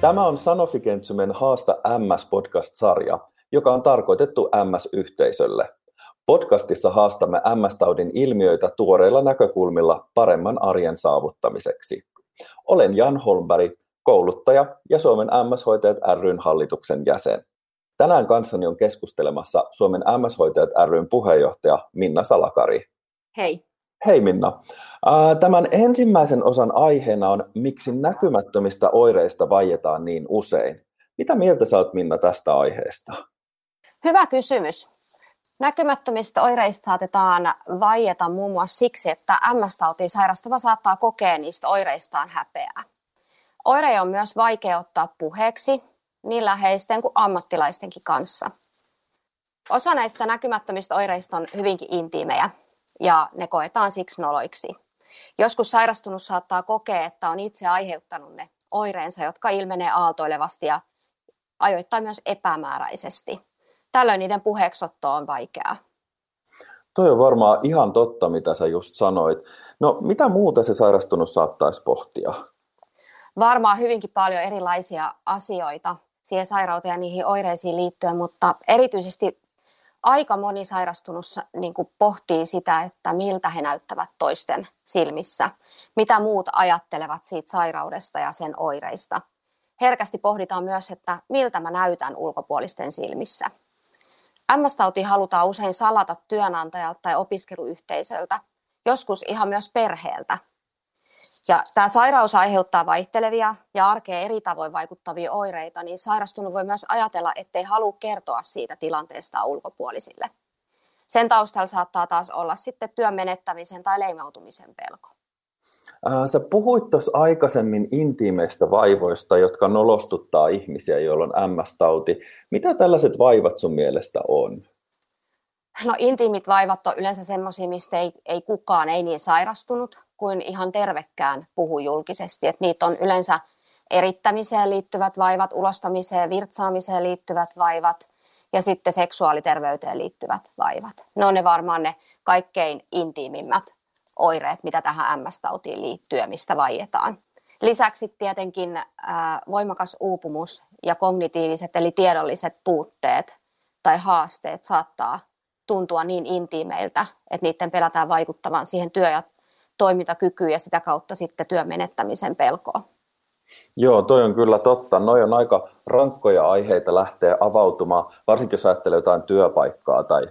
Tämä on Sanofi Kentsumen Haasta MS-podcast-sarja, joka on tarkoitettu MS-yhteisölle. Podcastissa haastamme MS-taudin ilmiöitä tuoreilla näkökulmilla paremman arjen saavuttamiseksi. Olen Jan Holmberg, kouluttaja ja Suomen MS-hoitajat ryn hallituksen jäsen. Tänään kanssani on keskustelemassa Suomen MS-hoitajat ryn puheenjohtaja Minna Salakari. Hei. Hei Minna. Tämän ensimmäisen osan aiheena on, miksi näkymättömistä oireista vaietaan niin usein. Mitä mieltä sä oot Minna tästä aiheesta? Hyvä kysymys. Näkymättömistä oireista saatetaan vaieta muun muassa siksi, että MS-tautiin sairastava saattaa kokea niistä oireistaan häpeää. Oireja on myös vaikea ottaa puheeksi niin läheisten kuin ammattilaistenkin kanssa. Osa näistä näkymättömistä oireista on hyvinkin intiimejä ja ne koetaan siksi noloiksi. Joskus sairastunut saattaa kokea, että on itse aiheuttanut ne oireensa, jotka ilmenee aaltoilevasti ja ajoittain myös epämääräisesti. Tällöin niiden puheeksotto on vaikeaa. Toi on varmaan ihan totta, mitä sä just sanoit. No, mitä muuta se sairastunut saattaisi pohtia? Varmaan hyvinkin paljon erilaisia asioita siihen sairauteen ja niihin oireisiin liittyen, mutta erityisesti aika moni sairastunut niin kuin pohtii sitä, että miltä he näyttävät toisten silmissä, mitä muut ajattelevat siitä sairaudesta ja sen oireista. Herkästi pohditaan myös, että miltä mä näytän ulkopuolisten silmissä. MS-tauti halutaan usein salata työnantajalta tai opiskeluyhteisöltä, joskus ihan myös perheeltä. Ja tämä sairaus aiheuttaa vaihtelevia ja arkeen eri tavoin vaikuttavia oireita, niin sairastunut voi myös ajatella, ettei halua kertoa siitä tilanteesta ulkopuolisille. Sen taustalla saattaa taas olla sitten työn menettämisen tai leimautumisen pelko. Sä puhuit tuossa aikaisemmin intiimeistä vaivoista, jotka nolostuttaa ihmisiä, joilla on MS-tauti. Mitä tällaiset vaivat sun mielestä on? No intiimit vaivat on yleensä semmoisia, mistä ei, ei kukaan, ei niin sairastunut kuin ihan tervekkään puhu julkisesti. Et niitä on yleensä erittämiseen liittyvät vaivat, ulostamiseen, virtsaamiseen liittyvät vaivat ja sitten seksuaaliterveyteen liittyvät vaivat. Ne on ne varmaan ne kaikkein intiimimmät oireet, mitä tähän MS-tautiin liittyy mistä vaietaan. Lisäksi tietenkin ää, voimakas uupumus ja kognitiiviset eli tiedolliset puutteet tai haasteet saattaa tuntua niin intiimeiltä, että niiden pelätään vaikuttavan siihen työ- ja toimintakykyyn ja sitä kautta sitten työn menettämisen pelkoon. Joo, toi on kyllä totta. Noi on aika rankkoja aiheita lähteä avautumaan, varsinkin jos ajattelee jotain työpaikkaa tai,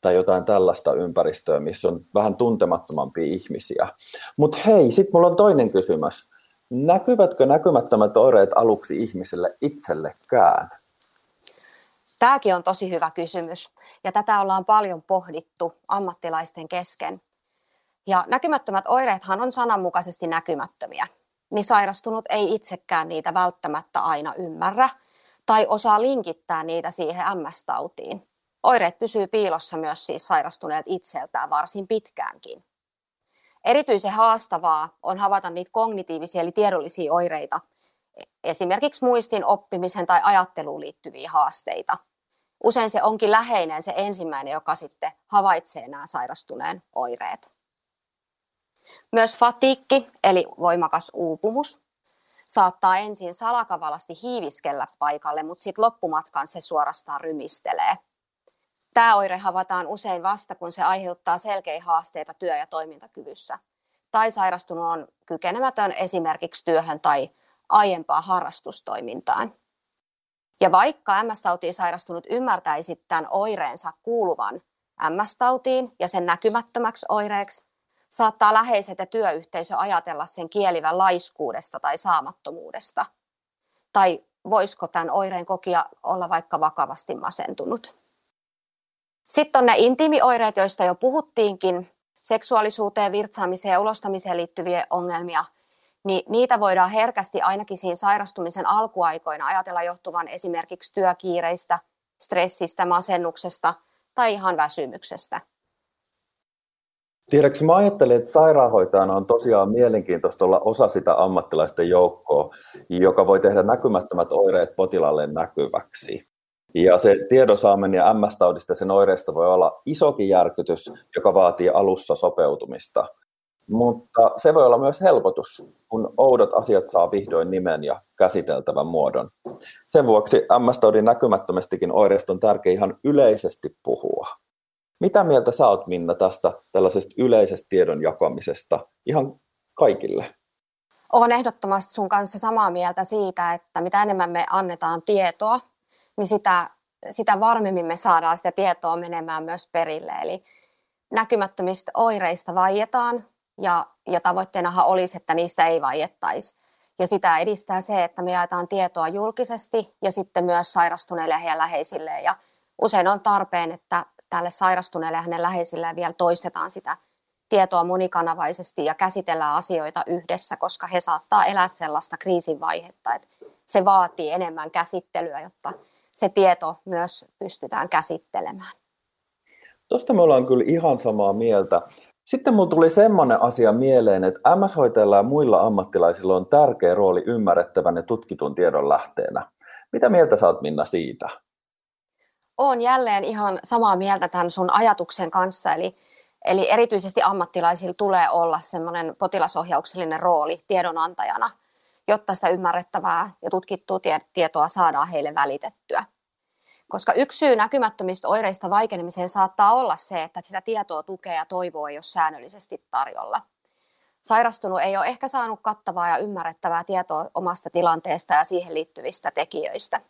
tai jotain tällaista ympäristöä, missä on vähän tuntemattomampia ihmisiä. Mutta hei, sitten mulla on toinen kysymys. Näkyvätkö näkymättömät oireet aluksi ihmiselle itsellekään? Tämäkin on tosi hyvä kysymys ja tätä ollaan paljon pohdittu ammattilaisten kesken. Ja näkymättömät oireethan on sananmukaisesti näkymättömiä, niin sairastunut ei itsekään niitä välttämättä aina ymmärrä tai osaa linkittää niitä siihen MS-tautiin. Oireet pysyy piilossa myös siis sairastuneet itseltään varsin pitkäänkin. Erityisen haastavaa on havaita niitä kognitiivisia eli tiedollisia oireita, esimerkiksi muistin oppimisen tai ajatteluun liittyviä haasteita – usein se onkin läheinen se ensimmäinen, joka sitten havaitsee nämä sairastuneen oireet. Myös fatiikki, eli voimakas uupumus, saattaa ensin salakavalasti hiiviskellä paikalle, mutta sitten loppumatkan se suorastaan rymistelee. Tämä oire havaitaan usein vasta, kun se aiheuttaa selkeitä haasteita työ- ja toimintakyvyssä. Tai sairastunut on kykenemätön esimerkiksi työhön tai aiempaan harrastustoimintaan. Ja vaikka MS-tautiin sairastunut ymmärtäisi tämän oireensa kuuluvan MS-tautiin ja sen näkymättömäksi oireeksi, saattaa läheiset ja työyhteisö ajatella sen kielivän laiskuudesta tai saamattomuudesta. Tai voisiko tämän oireen kokija olla vaikka vakavasti masentunut. Sitten on ne intiimioireet, joista jo puhuttiinkin, seksuaalisuuteen, virtsaamiseen ja ulostamiseen liittyviä ongelmia – niin niitä voidaan herkästi ainakin siinä sairastumisen alkuaikoina ajatella johtuvan esimerkiksi työkiireistä, stressistä, masennuksesta tai ihan väsymyksestä. Tiedätkö, mä ajattelen, että sairaanhoitajana on tosiaan mielenkiintoista olla osa sitä ammattilaisten joukkoa, joka voi tehdä näkymättömät oireet potilaalle näkyväksi. Ja se tiedon ja MS-taudista sen oireista voi olla isokin järkytys, joka vaatii alussa sopeutumista – mutta se voi olla myös helpotus, kun oudot asiat saa vihdoin nimen ja käsiteltävän muodon. Sen vuoksi MS-taudin näkymättömästikin oireista on tärkeää ihan yleisesti puhua. Mitä mieltä sä oot, Minna, tästä tällaisesta yleisestä tiedon jakamisesta ihan kaikille? Olen ehdottomasti sun kanssa samaa mieltä siitä, että mitä enemmän me annetaan tietoa, niin sitä, sitä varmemmin me saadaan sitä tietoa menemään myös perille. Eli näkymättömistä oireista vaietaan ja, ja tavoitteenahan olisi, että niistä ei vaiettaisi. Ja sitä edistää se, että me jaetaan tietoa julkisesti ja sitten myös sairastuneille ja läheisille. Ja usein on tarpeen, että tälle sairastuneelle ja hänen läheisilleen vielä toistetaan sitä tietoa monikanavaisesti ja käsitellään asioita yhdessä, koska he saattaa elää sellaista kriisin vaihetta, että se vaatii enemmän käsittelyä, jotta se tieto myös pystytään käsittelemään. Tuosta me ollaan kyllä ihan samaa mieltä. Sitten mulla tuli semmoinen asia mieleen, että MS-hoitajilla ja muilla ammattilaisilla on tärkeä rooli ymmärrettävän ja tutkitun tiedon lähteenä. Mitä mieltä saat Minna siitä? Olen jälleen ihan samaa mieltä tämän sun ajatuksen kanssa, eli, eli erityisesti ammattilaisilla tulee olla semmoinen potilasohjauksellinen rooli tiedonantajana, jotta sitä ymmärrettävää ja tutkittua tietoa saadaan heille välitettyä. Koska yksi syy näkymättömistä oireista vaikenemiseen saattaa olla se, että sitä tietoa, tukea ja toivoa ei ole säännöllisesti tarjolla. Sairastunut ei ole ehkä saanut kattavaa ja ymmärrettävää tietoa omasta tilanteesta ja siihen liittyvistä tekijöistä.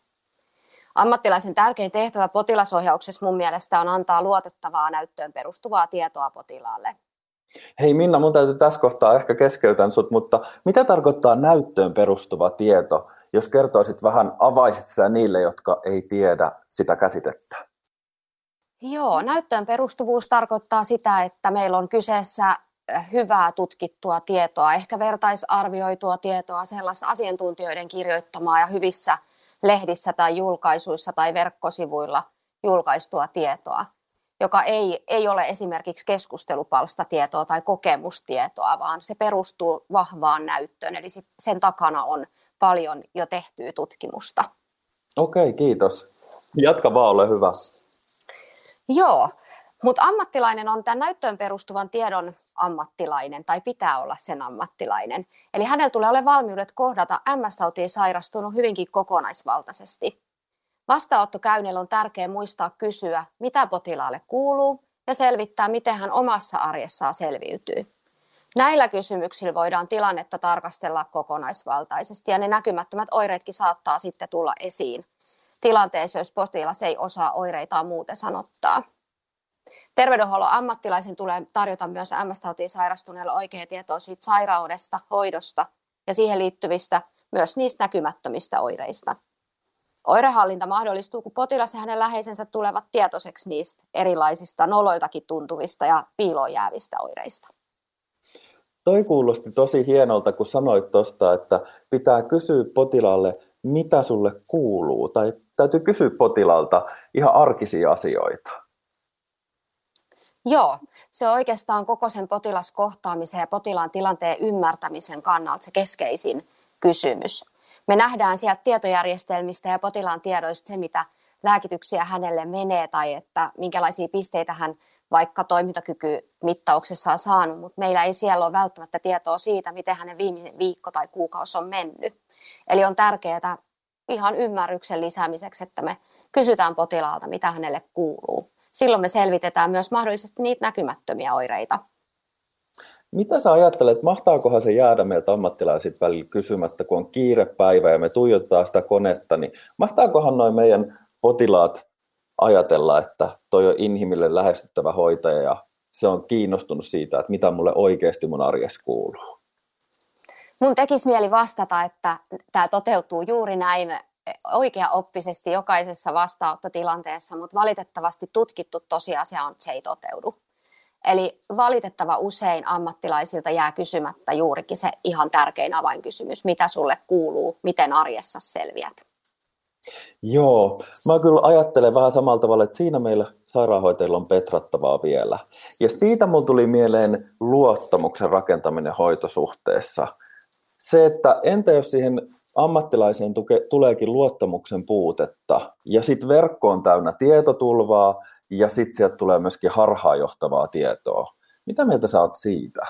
Ammattilaisen tärkein tehtävä potilasohjauksessa mun mielestä on antaa luotettavaa näyttöön perustuvaa tietoa potilaalle. Hei Minna, mun täytyy tässä kohtaa ehkä keskeytän sut, mutta mitä tarkoittaa näyttöön perustuva tieto? Jos kertoisit vähän, avaisit sitä niille, jotka ei tiedä sitä käsitettä. Joo, näyttöön perustuvuus tarkoittaa sitä, että meillä on kyseessä hyvää tutkittua tietoa, ehkä vertaisarvioitua tietoa, sellaista asiantuntijoiden kirjoittamaa ja hyvissä lehdissä tai julkaisuissa tai verkkosivuilla julkaistua tietoa, joka ei, ei ole esimerkiksi keskustelupalstatietoa tai kokemustietoa, vaan se perustuu vahvaan näyttöön, eli sen takana on paljon jo tehtyä tutkimusta. Okei, kiitos. Jatka vaan, ole hyvä. Joo, mutta ammattilainen on tämän näyttöön perustuvan tiedon ammattilainen tai pitää olla sen ammattilainen. Eli hänellä tulee olla valmiudet kohdata MS-tautiin sairastunut hyvinkin kokonaisvaltaisesti. Vastaanottokäynnillä on tärkeää muistaa kysyä, mitä potilaalle kuuluu ja selvittää, miten hän omassa arjessaan selviytyy. Näillä kysymyksillä voidaan tilannetta tarkastella kokonaisvaltaisesti ja ne näkymättömät oireetkin saattaa sitten tulla esiin tilanteessa, jos potilas ei osaa oireitaan muuten sanottaa. Terveydenhuollon ammattilaisen tulee tarjota myös MS-tautiin sairastuneelle oikea tietoa siitä sairaudesta, hoidosta ja siihen liittyvistä myös niistä näkymättömistä oireista. Oirehallinta mahdollistuu, kun potilas ja hänen läheisensä tulevat tietoiseksi niistä erilaisista noloiltakin tuntuvista ja piiloon jäävistä oireista. Toi kuulosti tosi hienolta, kun sanoit tuosta, että pitää kysyä potilaalle, mitä sulle kuuluu, tai täytyy kysyä potilaalta ihan arkisia asioita. Joo, se on oikeastaan koko sen potilaskohtaamisen ja potilaan tilanteen ymmärtämisen kannalta se keskeisin kysymys. Me nähdään sieltä tietojärjestelmistä ja potilaan tiedoista se, mitä lääkityksiä hänelle menee tai että minkälaisia pisteitä hän vaikka toimintakykymittauksessa on saanut, mutta meillä ei siellä ole välttämättä tietoa siitä, miten hänen viimeinen viikko tai kuukausi on mennyt. Eli on tärkeää ihan ymmärryksen lisäämiseksi, että me kysytään potilaalta, mitä hänelle kuuluu. Silloin me selvitetään myös mahdollisesti niitä näkymättömiä oireita. Mitä sä ajattelet, mahtaakohan se jäädä meiltä ammattilaisit välillä kysymättä, kun on kiirepäivä ja me tuijotetaan sitä konetta, niin mahtaakohan noin meidän potilaat ajatella, että toi on inhimille lähestyttävä hoitaja ja se on kiinnostunut siitä, että mitä mulle oikeasti mun arjessa kuuluu. Mun tekisi mieli vastata, että tämä toteutuu juuri näin oikeaoppisesti jokaisessa vastaanottotilanteessa, mutta valitettavasti tutkittu tosiasia on, että se ei toteudu. Eli valitettava usein ammattilaisilta jää kysymättä juurikin se ihan tärkein avainkysymys, mitä sulle kuuluu, miten arjessa selviät. Joo, mä kyllä ajattelen vähän samalla tavalla, että siinä meillä sairaanhoitajilla on petrattavaa vielä. Ja siitä mulla tuli mieleen luottamuksen rakentaminen hoitosuhteessa. Se, että entä jos siihen ammattilaiseen tuke, tuleekin luottamuksen puutetta ja sitten verkko on täynnä tietotulvaa ja sitten sieltä tulee myöskin harhaanjohtavaa tietoa. Mitä mieltä sä oot siitä?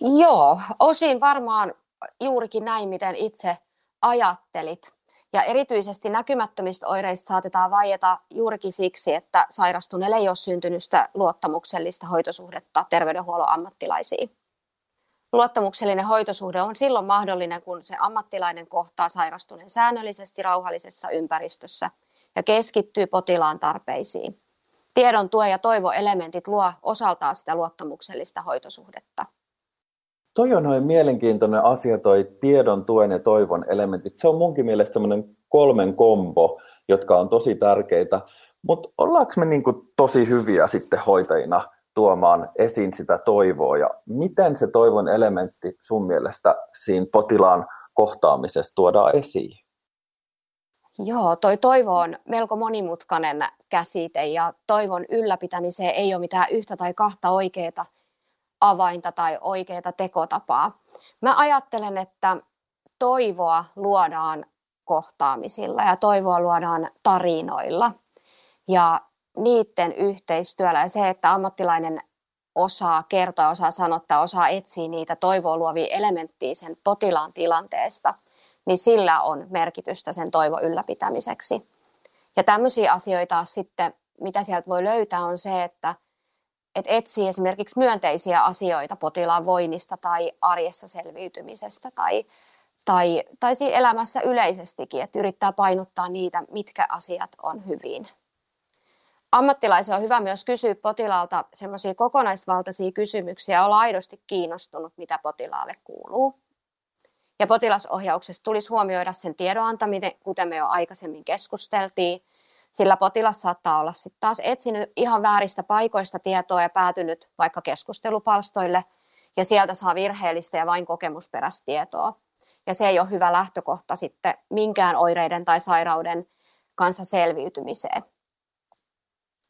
Joo, osin varmaan juurikin näin, miten itse ajattelit. Ja erityisesti näkymättömistä oireista saatetaan vaieta juurikin siksi, että sairastuneelle ei ole syntynyt sitä luottamuksellista hoitosuhdetta terveydenhuollon ammattilaisiin. Luottamuksellinen hoitosuhde on silloin mahdollinen, kun se ammattilainen kohtaa sairastuneen säännöllisesti rauhallisessa ympäristössä ja keskittyy potilaan tarpeisiin. Tiedon tuo ja toivoelementit luo osaltaan sitä luottamuksellista hoitosuhdetta. Toi on noin mielenkiintoinen asia, toi tiedon, tuen ja toivon elementit. Se on munkin mielestä semmoinen kolmen kombo, jotka on tosi tärkeitä. Mutta ollaanko me niinku tosi hyviä sitten hoitajina tuomaan esiin sitä toivoa ja miten se toivon elementti sun mielestä siinä potilaan kohtaamisessa tuodaan esiin? Joo, toi toivo on melko monimutkainen käsite ja toivon ylläpitämiseen ei ole mitään yhtä tai kahta oikeaa avainta tai oikeaa tekotapaa. Mä ajattelen, että toivoa luodaan kohtaamisilla ja toivoa luodaan tarinoilla ja niiden yhteistyöllä ja se, että ammattilainen osaa kertoa, osaa sanottaa, osaa etsiä niitä toivoa luovia elementtejä sen potilaan tilanteesta, niin sillä on merkitystä sen toivo ylläpitämiseksi. Ja tämmöisiä asioita sitten, mitä sieltä voi löytää, on se, että – että etsii esimerkiksi myönteisiä asioita potilaan voinnista tai arjessa selviytymisestä tai, tai, tai siinä elämässä yleisestikin, että yrittää painottaa niitä, mitkä asiat on hyvin. Ammattilaisen on hyvä myös kysyä potilaalta semmoisia kokonaisvaltaisia kysymyksiä, olla aidosti kiinnostunut, mitä potilaalle kuuluu. Ja potilasohjauksessa tulisi huomioida sen tiedon antaminen, kuten me jo aikaisemmin keskusteltiin, sillä potilas saattaa olla sitten taas etsinyt ihan vääristä paikoista tietoa ja päätynyt vaikka keskustelupalstoille ja sieltä saa virheellistä ja vain kokemusperäistä tietoa. Ja se ei ole hyvä lähtökohta sitten minkään oireiden tai sairauden kanssa selviytymiseen.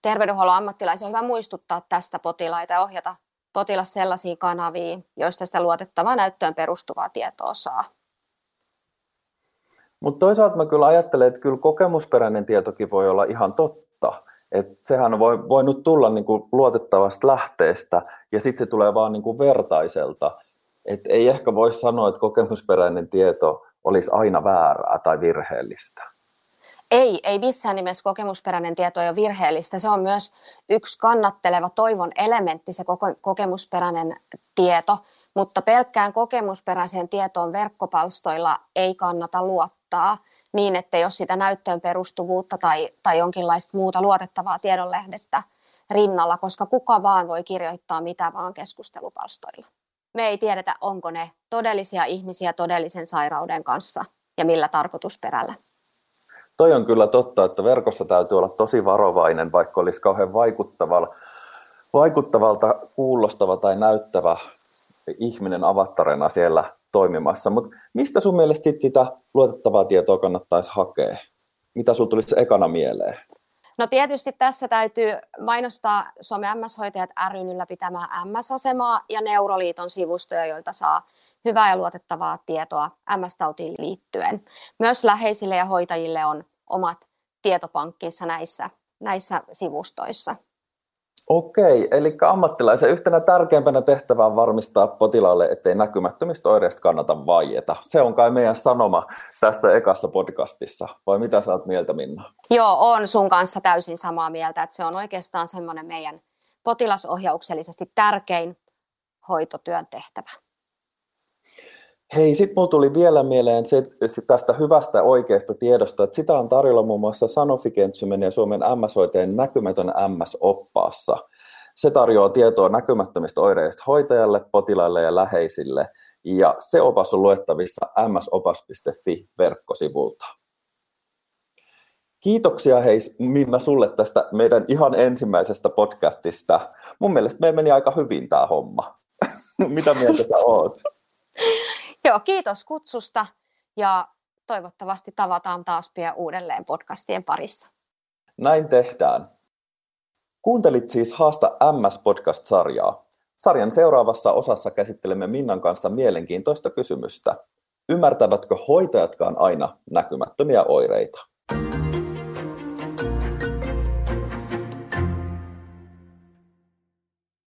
Terveydenhuollon ammattilaisen on hyvä muistuttaa tästä potilaita ja ohjata potilas sellaisiin kanaviin, joista sitä luotettavaa näyttöön perustuvaa tietoa saa. Mutta toisaalta mä kyllä ajattelen, että kyllä kokemusperäinen tietokin voi olla ihan totta. Et sehän voi voinut tulla niinku luotettavasta lähteestä ja sitten se tulee vaan niinku vertaiselta. Et ei ehkä voi sanoa, että kokemusperäinen tieto olisi aina väärää tai virheellistä. Ei, ei missään nimessä kokemusperäinen tieto ole virheellistä. Se on myös yksi kannatteleva toivon elementti, se kokemusperäinen tieto, mutta pelkkään kokemusperäiseen tietoon verkkopalstoilla ei kannata luottaa luottaa niin, että jos sitä näyttöön perustuvuutta tai, tai jonkinlaista muuta luotettavaa tiedonlehdettä rinnalla, koska kuka vaan voi kirjoittaa mitä vaan keskustelupalstoilla. Me ei tiedetä, onko ne todellisia ihmisiä todellisen sairauden kanssa ja millä tarkoitusperällä. Toi on kyllä totta, että verkossa täytyy olla tosi varovainen, vaikka olisi kauhean vaikuttavalta, vaikuttavalta kuulostava tai näyttävä ihminen avattarena siellä toimimassa. Mutta mistä sun mielestä sit sitä luotettavaa tietoa kannattaisi hakea? Mitä sinulla tulisi ekana mieleen? No tietysti tässä täytyy mainostaa Suomen MS-hoitajat ryn ylläpitämää MS-asemaa ja Neuroliiton sivustoja, joilta saa hyvää ja luotettavaa tietoa MS-tautiin liittyen. Myös läheisille ja hoitajille on omat tietopankkinsa näissä, näissä sivustoissa. Okei, eli ammattilaisen yhtenä tärkeimpänä tehtävä on varmistaa potilaalle, ettei näkymättömistä oireista kannata vaieta. Se on kai meidän sanoma tässä ekassa podcastissa. Vai mitä sä oot mieltä, Minna? Joo, on sun kanssa täysin samaa mieltä, että se on oikeastaan semmoinen meidän potilasohjauksellisesti tärkein hoitotyön tehtävä. Hei, sitten mulla tuli vielä mieleen se, tästä hyvästä oikeasta tiedosta, että sitä on tarjolla muun muassa Sanofi Kentsymen ja Suomen MS-hoitajien näkymätön MS-oppaassa. Se tarjoaa tietoa näkymättömistä oireista hoitajalle, potilaille ja läheisille, ja se opas on luettavissa msopas.fi verkkosivulta. Kiitoksia hei Minna sulle tästä meidän ihan ensimmäisestä podcastista. Mun mielestä meillä meni aika hyvin tämä homma. Mitä mieltä sä oot? Joo, kiitos kutsusta ja toivottavasti tavataan taas pian uudelleen podcastien parissa. Näin tehdään. Kuuntelit siis Haasta MS-podcast-sarjaa. Sarjan seuraavassa osassa käsittelemme Minnan kanssa mielenkiintoista kysymystä. Ymmärtävätkö hoitajatkaan aina näkymättömiä oireita?